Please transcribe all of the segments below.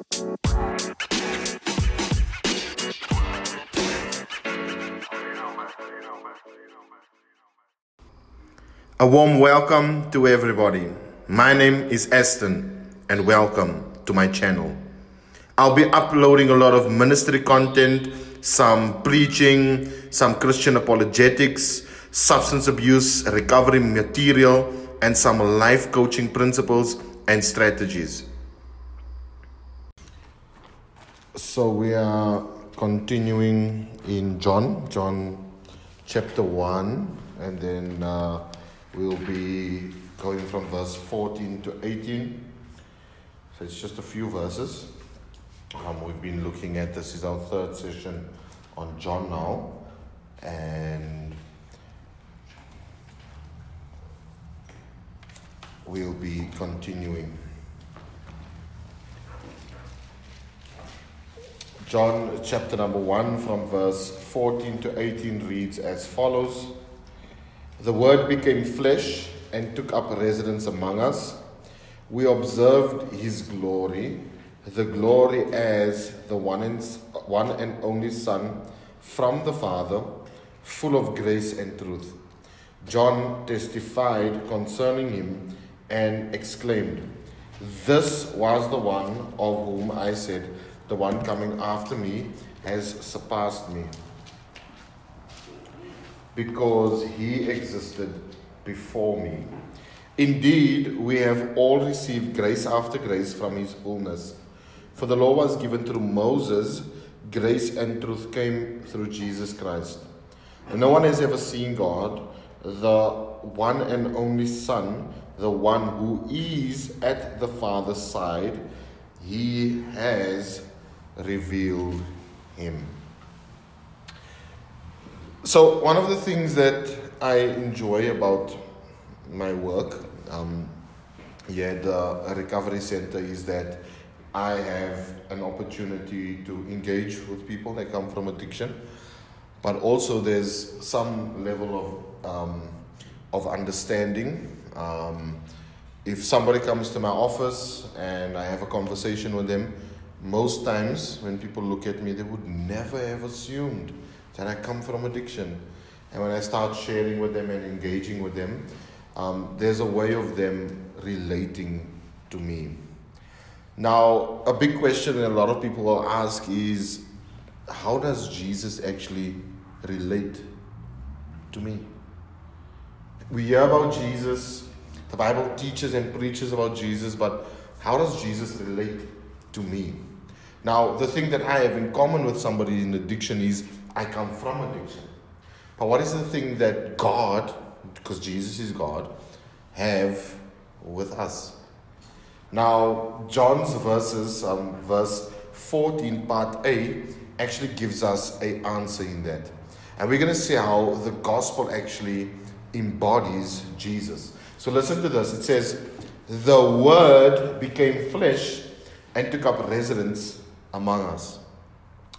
A warm welcome to everybody. My name is Aston, and welcome to my channel. I'll be uploading a lot of ministry content, some preaching, some Christian apologetics, substance abuse recovery material, and some life coaching principles and strategies. So, we are continuing in John, John chapter 1, and then uh, we'll be going from verse 14 to 18. So, it's just a few verses. Um, we've been looking at this is our third session on John now, and we'll be continuing. John chapter number 1 from verse 14 to 18 reads as follows The Word became flesh and took up residence among us. We observed his glory, the glory as the one and, one and only Son from the Father, full of grace and truth. John testified concerning him and exclaimed, This was the one of whom I said, The one coming after me has surpassed me, because he existed before me. Indeed, we have all received grace after grace from his fullness. For the law was given through Moses, grace and truth came through Jesus Christ. And no one has ever seen God, the one and only Son the one who is at the Father's side, he has revealed him. So, one of the things that I enjoy about my work um, at the recovery center is that I have an opportunity to engage with people that come from addiction, but also there's some level of, um, of understanding um, if somebody comes to my office and I have a conversation with them, most times when people look at me, they would never have assumed that I come from addiction. And when I start sharing with them and engaging with them, um, there's a way of them relating to me. Now, a big question that a lot of people will ask is how does Jesus actually relate to me? We hear about Jesus, the Bible teaches and preaches about Jesus, but how does Jesus relate to me? Now, the thing that I have in common with somebody in addiction is I come from addiction. But what is the thing that God, because Jesus is God, have with us? Now, John's verses, um, verse 14, part A, actually gives us a answer in that. And we're going to see how the gospel actually embodies Jesus. So listen to this. It says, The Word became flesh and took up residence among us.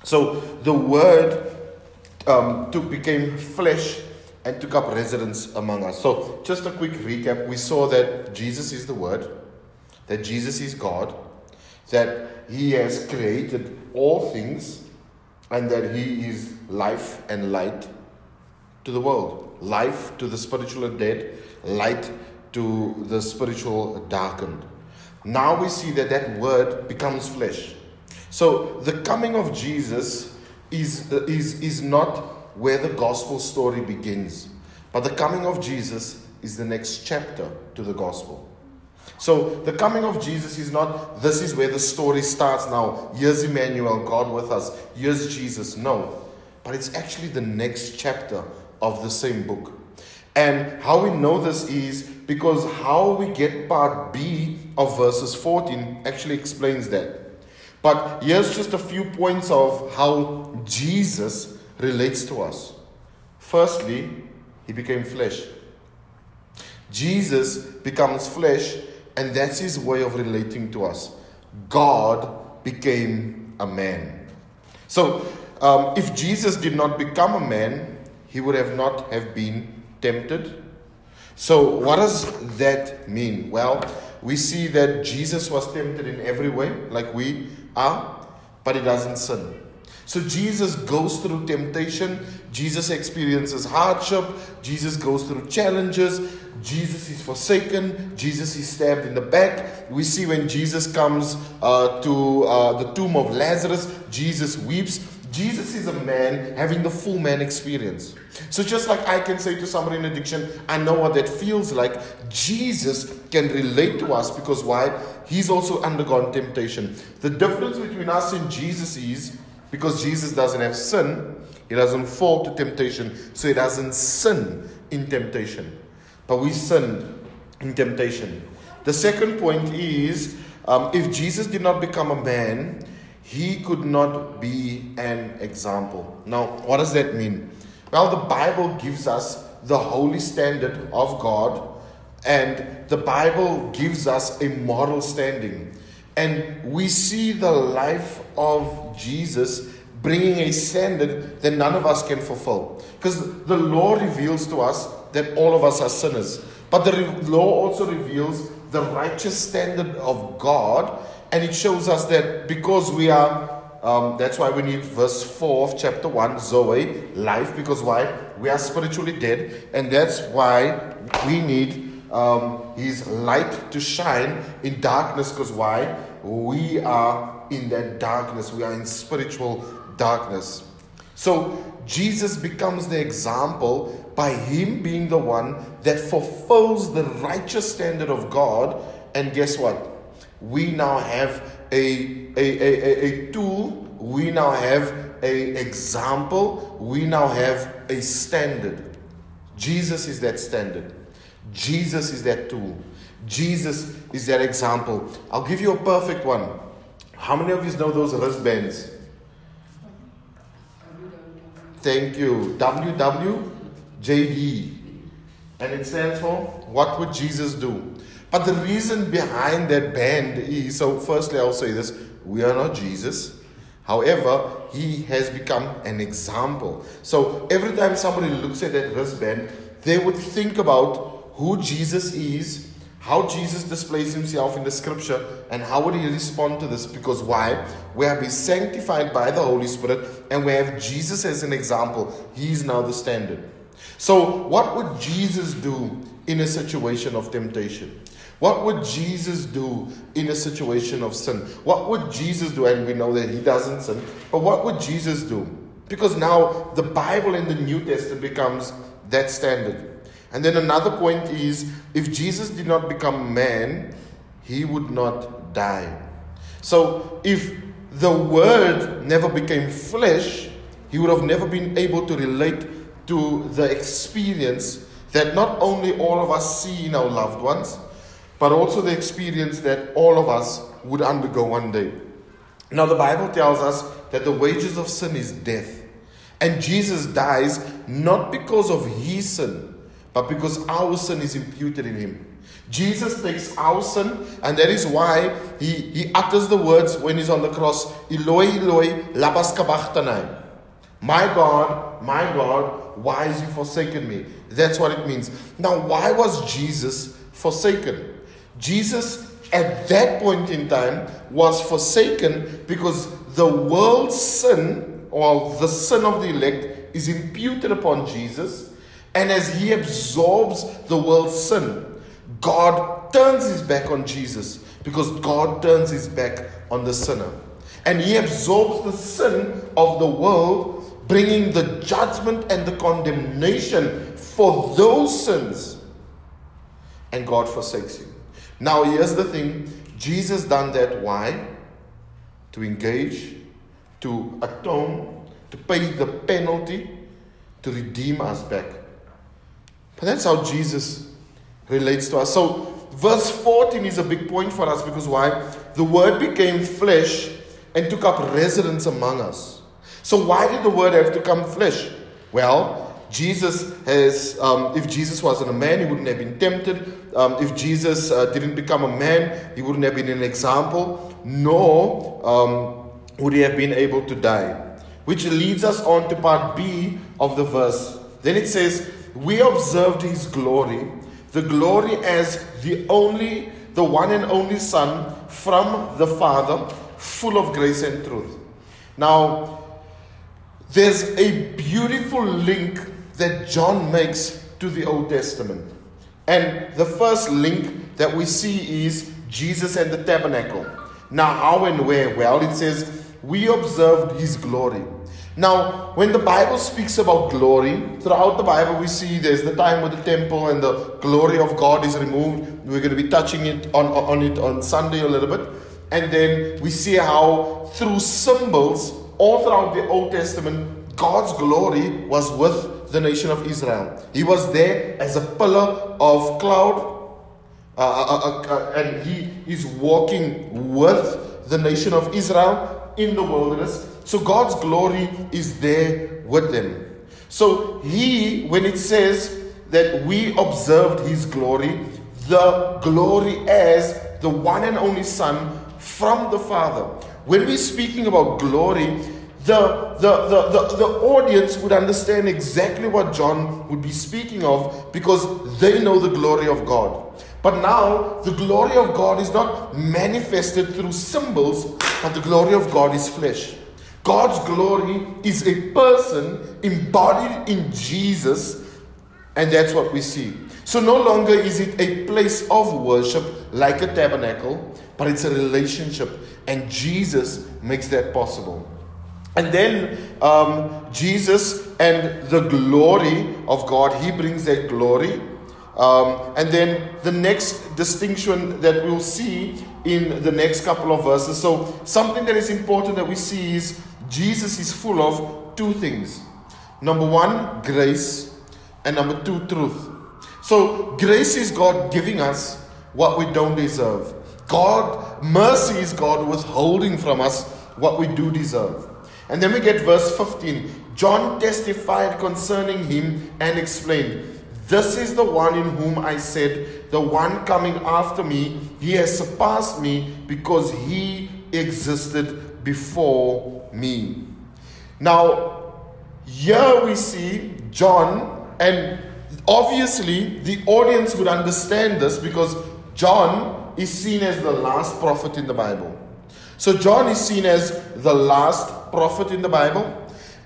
So the Word um, took, became flesh and took up residence among us. So just a quick recap. We saw that Jesus is the Word, that Jesus is God, that He has created all things, and that He is life and light to the world. Life to the spiritual dead, light to the spiritual darkened. Now we see that that word becomes flesh. So the coming of Jesus is, uh, is, is not where the gospel story begins, but the coming of Jesus is the next chapter to the gospel. So the coming of Jesus is not this is where the story starts now. Here's Emmanuel, God with us. Here's Jesus. No. But it's actually the next chapter of the same book. And how we know this is because how we get part B of verses 14 actually explains that. But here's just a few points of how Jesus relates to us. Firstly, he became flesh. Jesus becomes flesh, and that's his way of relating to us. God became a man. So, um, if Jesus did not become a man, he would have not have been tempted. So, what does that mean? Well, we see that Jesus was tempted in every way, like we are, but he doesn't sin. So Jesus goes through temptation, Jesus experiences hardship, Jesus goes through challenges, Jesus is forsaken, Jesus is stabbed in the back. We see when Jesus comes uh, to uh, the tomb of Lazarus, Jesus weeps. Jesus is a man having the full man experience. So, just like I can say to somebody in addiction, I know what that feels like, Jesus can relate to us because why? He's also undergone temptation. The difference between us and Jesus is because Jesus doesn't have sin, he doesn't fall to temptation, so he doesn't sin in temptation. But we sin in temptation. The second point is um, if Jesus did not become a man, he could not be an example. Now, what does that mean? Well, the Bible gives us the holy standard of God, and the Bible gives us a moral standing. And we see the life of Jesus bringing a standard that none of us can fulfill. Because the law reveals to us that all of us are sinners. But the law also reveals the righteous standard of God and it shows us that because we are, um, that's why we need verse 4 of chapter 1, Zoe, life, because why? We are spiritually dead, and that's why we need um, His light to shine in darkness, because why? We are in that darkness, we are in spiritual darkness. So Jesus becomes the example by Him being the one that fulfills the righteous standard of God, and guess what? we now have a, a, a, a, tool, we now have a example, we now have a standard. Jesus is that standard. Jesus is that tool. Jesus is that example. I'll give you a perfect one. How many of you know those wristbands? Thank you. WWJD. And it stands for What Would Jesus Do? But the reason behind that band is so, firstly, I'll say this we are not Jesus. However, he has become an example. So every time somebody looks at that wristband, they would think about who Jesus is, how Jesus displays himself in the scripture, and how would he respond to this? Because why? We have been sanctified by the Holy Spirit, and we have Jesus as an example. He is now the standard. So, what would Jesus do in a situation of temptation? What would Jesus do in a situation of sin? What would Jesus do? And we know that he doesn't sin, but what would Jesus do? Because now the Bible in the New Testament becomes that standard. And then another point is if Jesus did not become man, he would not die. So if the Word never became flesh, he would have never been able to relate to the experience that not only all of us see in our loved ones, but also the experience that all of us would undergo one day. Now, the Bible tells us that the wages of sin is death. And Jesus dies not because of his sin, but because our sin is imputed in him. Jesus takes our sin, and that is why he, he utters the words when he's on the cross Eloi, Eloi, lama sabachthani. My God, my God, why has you forsaken me? That's what it means. Now, why was Jesus forsaken? Jesus, at that point in time, was forsaken because the world's sin, or the sin of the elect, is imputed upon Jesus. And as he absorbs the world's sin, God turns his back on Jesus because God turns his back on the sinner. And he absorbs the sin of the world, bringing the judgment and the condemnation for those sins. And God forsakes him. Now, here's the thing Jesus done that. Why? To engage, to atone, to pay the penalty, to redeem us back. But that's how Jesus relates to us. So, verse 14 is a big point for us because why? The Word became flesh and took up residence among us. So, why did the Word have to come flesh? Well, Jesus has, um, if Jesus wasn't a man, he wouldn't have been tempted. Um, if Jesus uh, didn't become a man, he wouldn't have been an example, nor um, would he have been able to die. Which leads us on to part B of the verse. Then it says, We observed his glory, the glory as the only, the the one and only Son from the Father, full of grace and truth. Now, there's a beautiful link that John makes to the Old Testament. And the first link that we see is Jesus and the tabernacle. Now, how and where? Well, it says, We observed his glory. Now, when the Bible speaks about glory, throughout the Bible we see there's the time of the temple and the glory of God is removed. We're going to be touching it on, on it on Sunday a little bit. And then we see how through symbols all throughout the Old Testament, God's glory was with the nation of Israel. He was there as a pillar of cloud, uh, uh, uh, and he is walking with the nation of Israel in the wilderness. So God's glory is there with them. So he, when it says that we observed his glory, the glory as the one and only Son from the Father. When we're speaking about glory, the, the, the, the, the audience would understand exactly what John would be speaking of because they know the glory of God. But now, the glory of God is not manifested through symbols, but the glory of God is flesh. God's glory is a person embodied in Jesus, and that's what we see. So, no longer is it a place of worship like a tabernacle, but it's a relationship, and Jesus makes that possible. And then um, Jesus and the glory of God, He brings that glory. Um, and then the next distinction that we'll see in the next couple of verses. So, something that is important that we see is Jesus is full of two things. Number one, grace, and number two, truth. So, grace is God giving us what we don't deserve. God, mercy is God withholding from us what we do deserve. And then we get verse 15. John testified concerning him and explained, This is the one in whom I said, The one coming after me, he has surpassed me because he existed before me. Now, here we see John, and obviously the audience would understand this because John is seen as the last prophet in the Bible. So, John is seen as the last prophet in the Bible.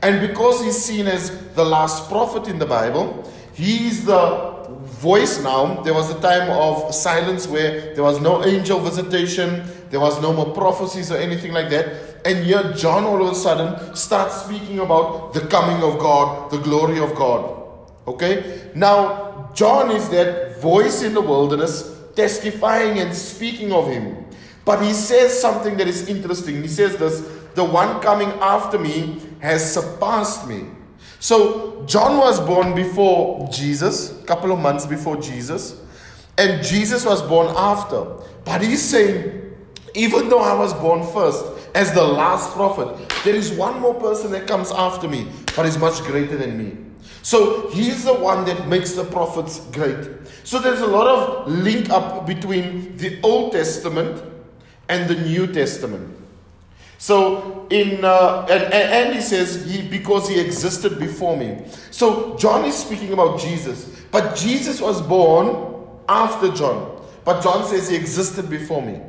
And because he's seen as the last prophet in the Bible, he's the voice now. There was a time of silence where there was no angel visitation, there was no more prophecies or anything like that. And here, John all of a sudden starts speaking about the coming of God, the glory of God. Okay? Now, John is that voice in the wilderness testifying and speaking of him. But he says something that is interesting. He says this the one coming after me has surpassed me. So, John was born before Jesus, a couple of months before Jesus, and Jesus was born after. But he's saying, even though I was born first, as the last prophet, there is one more person that comes after me, but is much greater than me. So he's the one that makes the prophets great. So there's a lot of link up between the Old Testament and the New Testament. So in uh, and, and he says he because he existed before me. So John is speaking about Jesus, but Jesus was born after John. But John says he existed before me.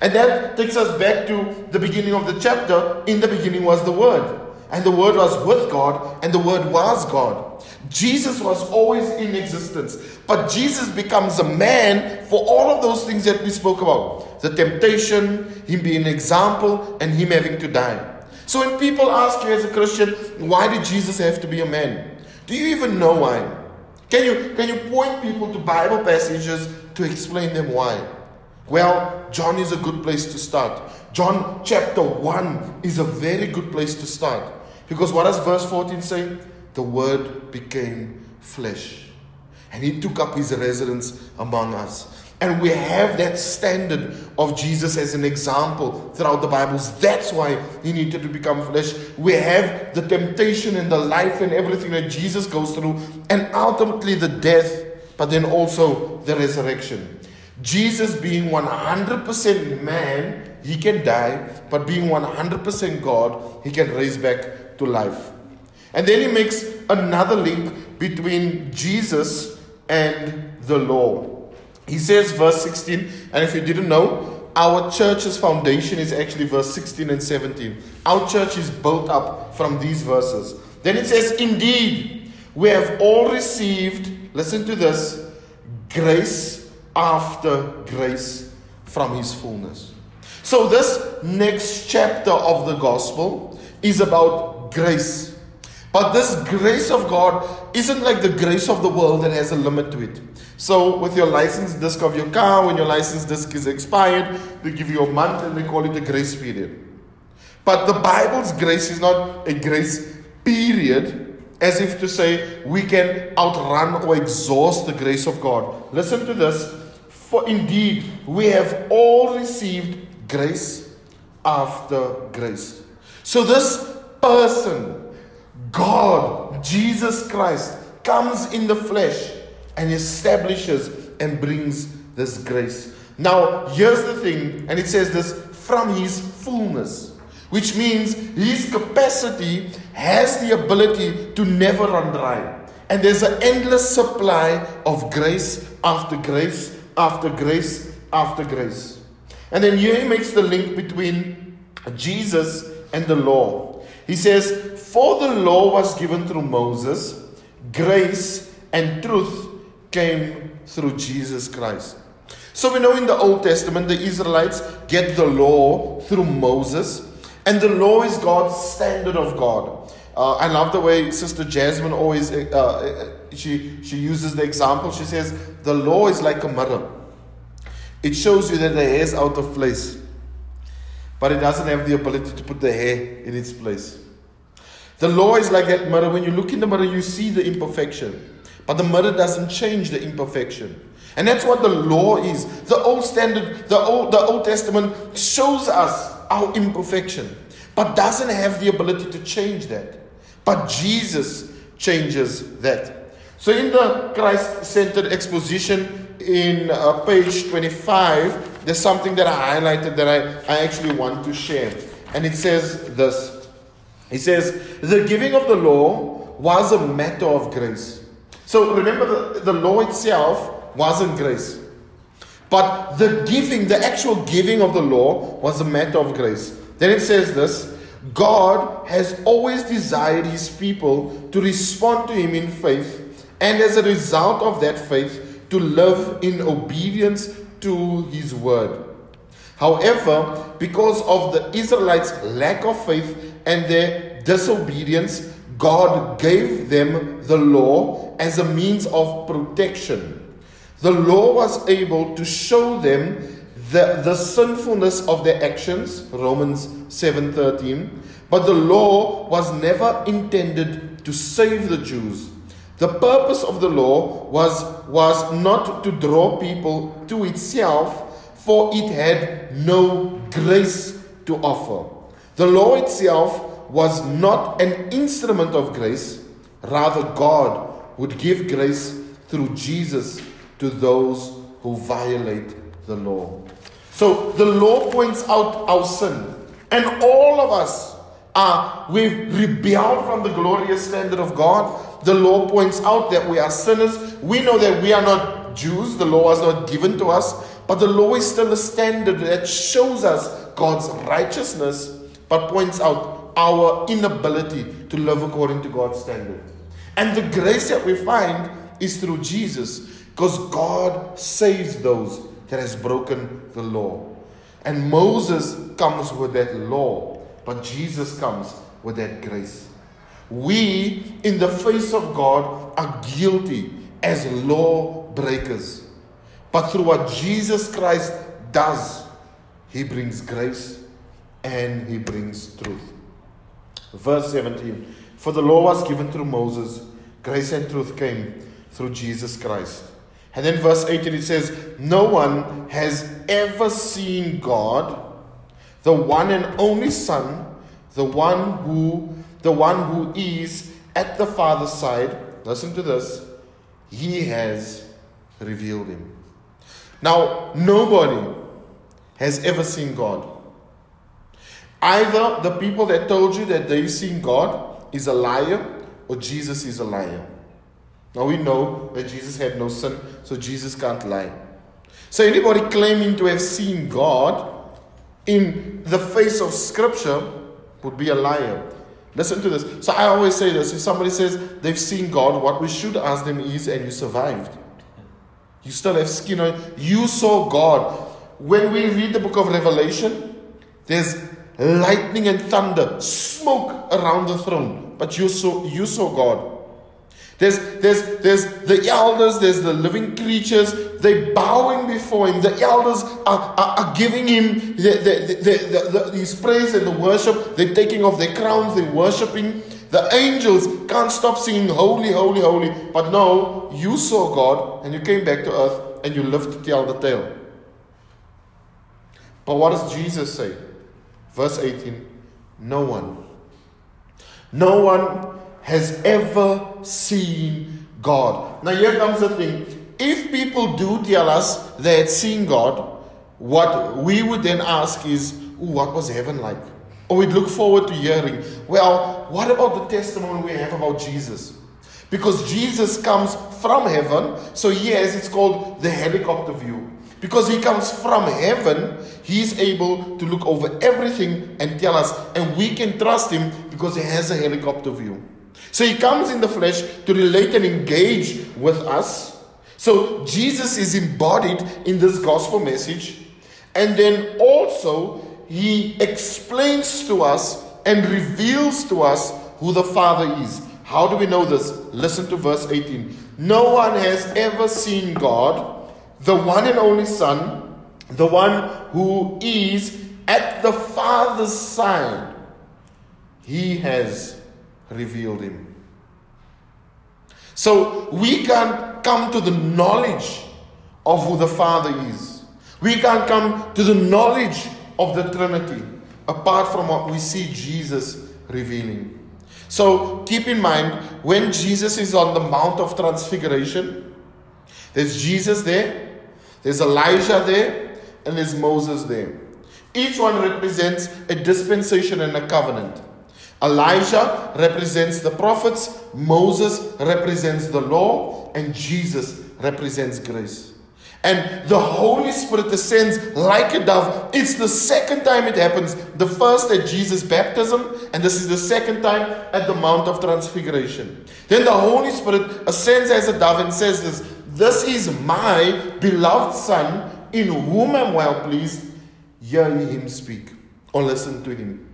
And that takes us back to the beginning of the chapter. In the beginning was the Word. And the Word was with God, and the Word was God. Jesus was always in existence. But Jesus becomes a man for all of those things that we spoke about the temptation, him being an example, and him having to die. So when people ask you as a Christian, why did Jesus have to be a man? Do you even know why? Can you, can you point people to Bible passages to explain them why? Well, John is a good place to start. John chapter 1 is a very good place to start. Because what does verse 14 say? The Word became flesh. And He took up His residence among us. And we have that standard of Jesus as an example throughout the Bibles. That's why he needed to become flesh. We have the temptation and the life and everything that Jesus goes through, and ultimately the death, but then also the resurrection. Jesus being 100% man, he can die, but being 100% God, he can raise back to life. And then he makes another link between Jesus and the law. He says, verse 16, and if you didn't know, our church's foundation is actually verse 16 and 17. Our church is built up from these verses. Then it says, Indeed, we have all received, listen to this, grace after grace from his fullness. So, this next chapter of the gospel is about grace. But this grace of God isn't like the grace of the world that has a limit to it. So, with your license disc of your car, when your license disc is expired, they give you a month and they call it a grace period. But the Bible's grace is not a grace period, as if to say we can outrun or exhaust the grace of God. Listen to this. For indeed, we have all received grace after grace. So, this person, God, Jesus Christ, comes in the flesh and establishes and brings this grace. Now, here's the thing, and it says this from his fullness, which means his capacity has the ability to never run dry. And there's an endless supply of grace after grace after grace after grace. And then here he makes the link between Jesus and the law. He says, For the law was given through Moses, grace and truth came through Jesus Christ. So we know in the Old Testament, the Israelites get the law through Moses, and the law is God's standard of God. Uh, I love the way Sister Jasmine always uh, uh, she she uses the example. She says the law is like a mirror. It shows you that the hair is out of place, but it doesn't have the ability to put the hair in its place. The law is like that mirror. When you look in the mirror, you see the imperfection. But the mirror doesn't change the imperfection. And that's what the law is. The old standard, the old, the old Testament shows us our imperfection, but doesn't have the ability to change that. But Jesus changes that. So in the Christ-centered exposition in uh, page 25, there's something that I highlighted that I, I actually want to share. And it says this. It says, the giving of the law was a matter of grace. So remember, the, the law itself wasn't grace. But the giving, the actual giving of the law, was a matter of grace. Then it says this God has always desired his people to respond to him in faith, and as a result of that faith, to live in obedience to his word. However, because of the Israelites' lack of faith and their disobedience, God gave them the law as a means of protection. The law was able to show them the, the sinfulness of their actions, Romans 7:13, but the law was never intended to save the Jews. The purpose of the law was, was not to draw people to itself, for it had no grace to offer. The law itself was not an instrument of grace, rather, God would give grace through Jesus to those who violate the law. So the law points out our sin, and all of us are we've rebelled from the glorious standard of God. The law points out that we are sinners. We know that we are not Jews, the law was not given to us, but the law is still a standard that shows us God's righteousness, but points out our inability to live according to God's standard. And the grace that we find is through Jesus because God saves those that has broken the law. And Moses comes with that law, but Jesus comes with that grace. We, in the face of God, are guilty as law breakers. But through what Jesus Christ does, He brings grace and He brings truth. Verse 17 For the law was given through Moses, grace and truth came through Jesus Christ. And then verse 18 it says, No one has ever seen God, the one and only Son, the one who the one who is at the Father's side. Listen to this. He has revealed him. Now, nobody has ever seen God. Either the people that told you that they've seen God is a liar or Jesus is a liar. Now we know that Jesus had no sin, so Jesus can't lie. So anybody claiming to have seen God in the face of Scripture would be a liar. Listen to this. So I always say this if somebody says they've seen God, what we should ask them is, and you survived. You still have skin on. You saw God. When we read the book of Revelation, there's lightning and thunder, smoke around the throne. But you saw you saw God. There's, there's, there's the elders, there's the living creatures, they're bowing before him. The elders are, are, are giving him the, the, the, his praise and the worship. They're taking off their crowns, they're worshiping. The angels can't stop singing, Holy, Holy, Holy. But no, you saw God and you came back to earth and you lived to tell the tale. But what does Jesus say? Verse 18 No one, no one has ever seen God. Now, here comes the thing. If people do tell us they had seen God, what we would then ask is, what was heaven like? Or we'd look forward to hearing, well, what about the testimony we have about Jesus? Because Jesus comes from heaven, so yes, it's called the helicopter view. Because he comes from heaven, he's able to look over everything and tell us, and we can trust him because he has a helicopter view. So he comes in the flesh to relate and engage with us. So Jesus is embodied in this gospel message. And then also, he explains to us and reveals to us who the Father is. How do we know this? Listen to verse 18. No one has ever seen God, the one and only Son, the one who is at the Father's side. He has revealed him. So we can't come to the knowledge of who the Father is. We can't come to the knowledge of the Trinity apart from what we see Jesus revealing. So keep in mind when Jesus is on the Mount of Transfiguration, there's Jesus there, there's Elijah there, and there's Moses there. Each one represents a dispensation and a covenant. Elijah represents the prophets, Moses represents the law, and Jesus represents grace. And the Holy Spirit descends like a dove. It's the second time it happens. The first at Jesus' baptism, and this is the second time at the Mount of Transfiguration. Then the Holy Spirit ascends as a dove and says this This is my beloved Son, in whom I'm well pleased. Hear him speak, or listen to him.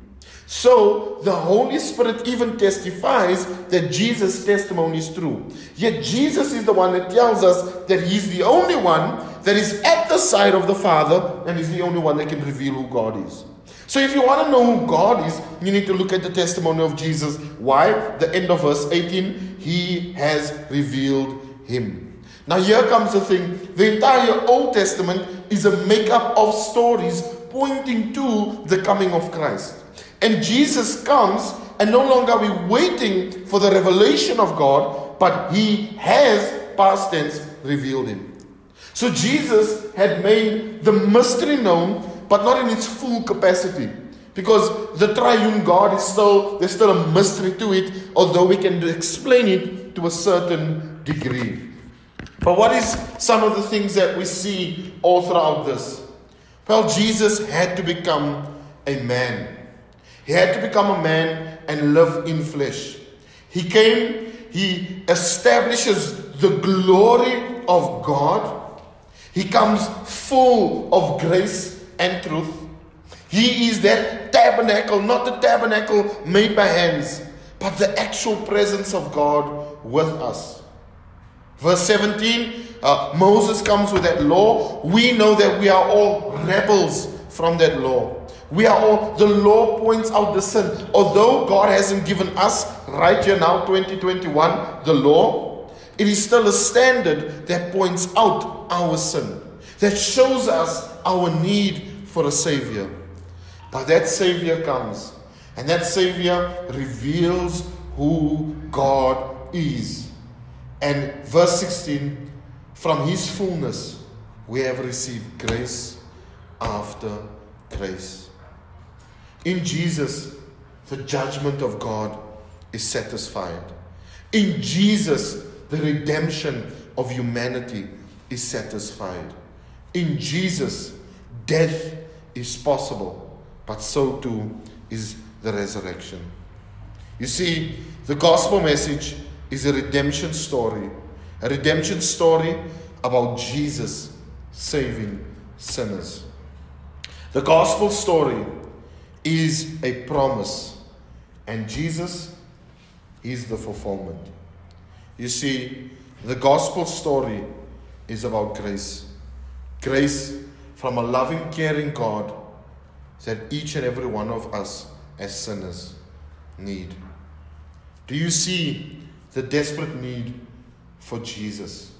So the Holy Spirit even testifies that Jesus' testimony is true. Yet Jesus is the one that tells us that He's the only one that is at the side of the Father and is the only one that can reveal who God is. So if you want to know who God is, you need to look at the testimony of Jesus. Why? The end of verse 18 He has revealed Him. Now, here comes the thing the entire Old Testament is a makeup of stories pointing to the coming of Christ. And Jesus comes, and no longer are we waiting for the revelation of God, but He has, past tense, revealed Him. So Jesus had made the mystery known, but not in its full capacity. Because the triune God is still, there's still a mystery to it, although we can explain it to a certain degree. But what is some of the things that we see all throughout this? Well, Jesus had to become a man. He had to become a man and live in flesh. He came, he establishes the glory of God. He comes full of grace and truth. He is that tabernacle, not the tabernacle made by hands, but the actual presence of God with us. Verse 17 uh, Moses comes with that law. We know that we are all rebels from that law. We are all, the law points out the sin. Although God hasn't given us, right here now, 2021, the law, it is still a standard that points out our sin, that shows us our need for a Savior. But that Savior comes, and that Savior reveals who God is. And verse 16, from His fullness, we have received grace after grace. In Jesus, the judgment of God is satisfied. In Jesus, the redemption of humanity is satisfied. In Jesus, death is possible, but so too is the resurrection. You see, the gospel message is a redemption story, a redemption story about Jesus saving sinners. The gospel story is a promise, and Jesus is the fulfillment. You see, the gospel story is about grace. Grace from a loving, caring God that each and every one of us as sinners need. Do you see the desperate need for Jesus?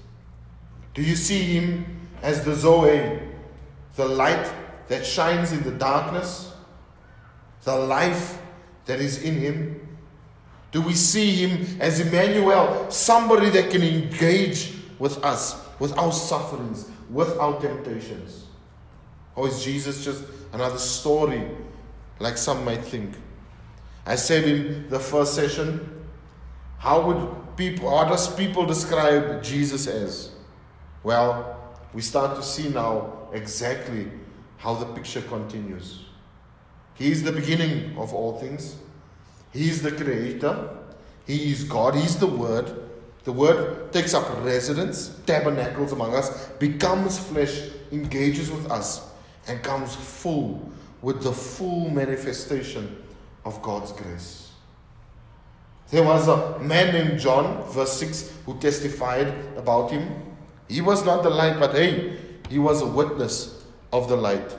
Do you see Him as the Zoe, the light that shines in the darkness, the life that is in Him? Do we see Him as Emmanuel, somebody that can engage with us, with our sufferings, with our temptations? Or is Jesus just another story, like some might think? I said in the first session, how would people, how does people describe Jesus as? Well, we start to see now exactly how the picture continues. He is the beginning of all things. He is the creator. He is God. He is the Word. The Word takes up residence, tabernacles among us, becomes flesh, engages with us, and comes full with the full manifestation of God's grace. There was a man named John, verse 6, who testified about him. He was not the light, but hey, he was a witness of the light.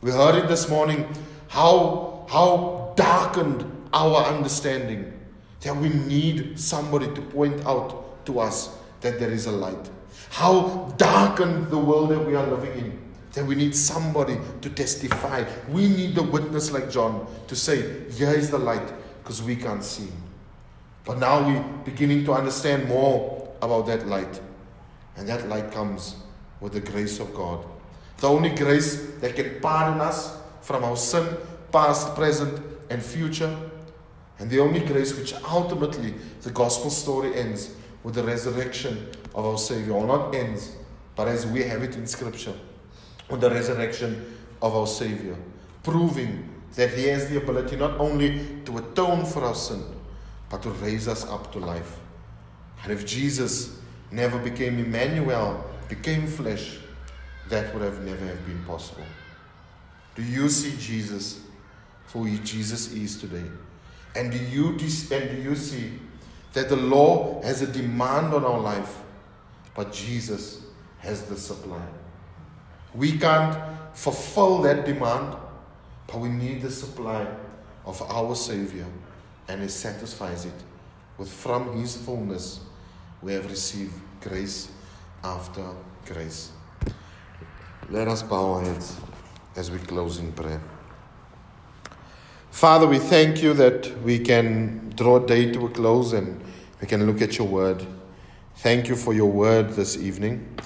We heard it this morning how, how darkened our understanding that we need somebody to point out to us that there is a light. How darkened the world that we are living in that we need somebody to testify. We need a witness like John to say, Here is the light, because we can't see. But now we're beginning to understand more about that light. And that light comes with the grace of God. The only grace that can pardon us from our sin, past, present, and future. And the only grace which ultimately the gospel story ends with the resurrection of our Savior. Or not ends, but as we have it in Scripture with the resurrection of our Savior, proving that He has the ability not only to atone for our sin, but to raise us up to life. And if Jesus never became Emmanuel, became flesh, that would have never have been possible. Do you see Jesus for who Jesus is today? And do you and do you see that the law has a demand on our life, but Jesus has the supply? We can't fulfill that demand, but we need the supply of our Savior, and He satisfies it with from His fullness we have received grace after grace. Let us bow our heads as we close in prayer. Father, we thank you that we can draw day to a close and we can look at your word. Thank you for your word this evening.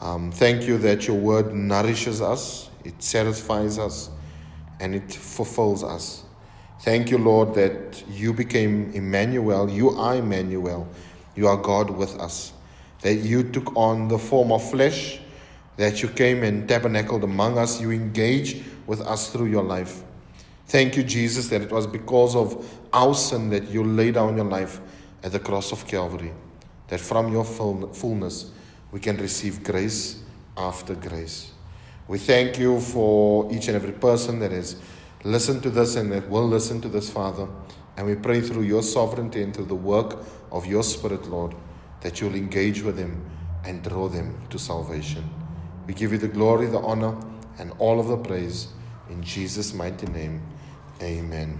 Um, thank you that your word nourishes us, it satisfies us, and it fulfills us. Thank you, Lord, that you became Emmanuel. You are Emmanuel. You are God with us. That you took on the form of flesh, that you came and tabernacled among us. You engaged with us through your life. Thank you, Jesus, that it was because of our sin that you laid down your life at the cross of Calvary. That from your fullness, we can receive grace after grace. We thank you for each and every person that has listened to this and that will listen to this, Father. And we pray through your sovereignty and through the work of your Spirit, Lord, that you'll engage with them and draw them to salvation. We give you the glory, the honor, and all of the praise. In Jesus' mighty name, amen.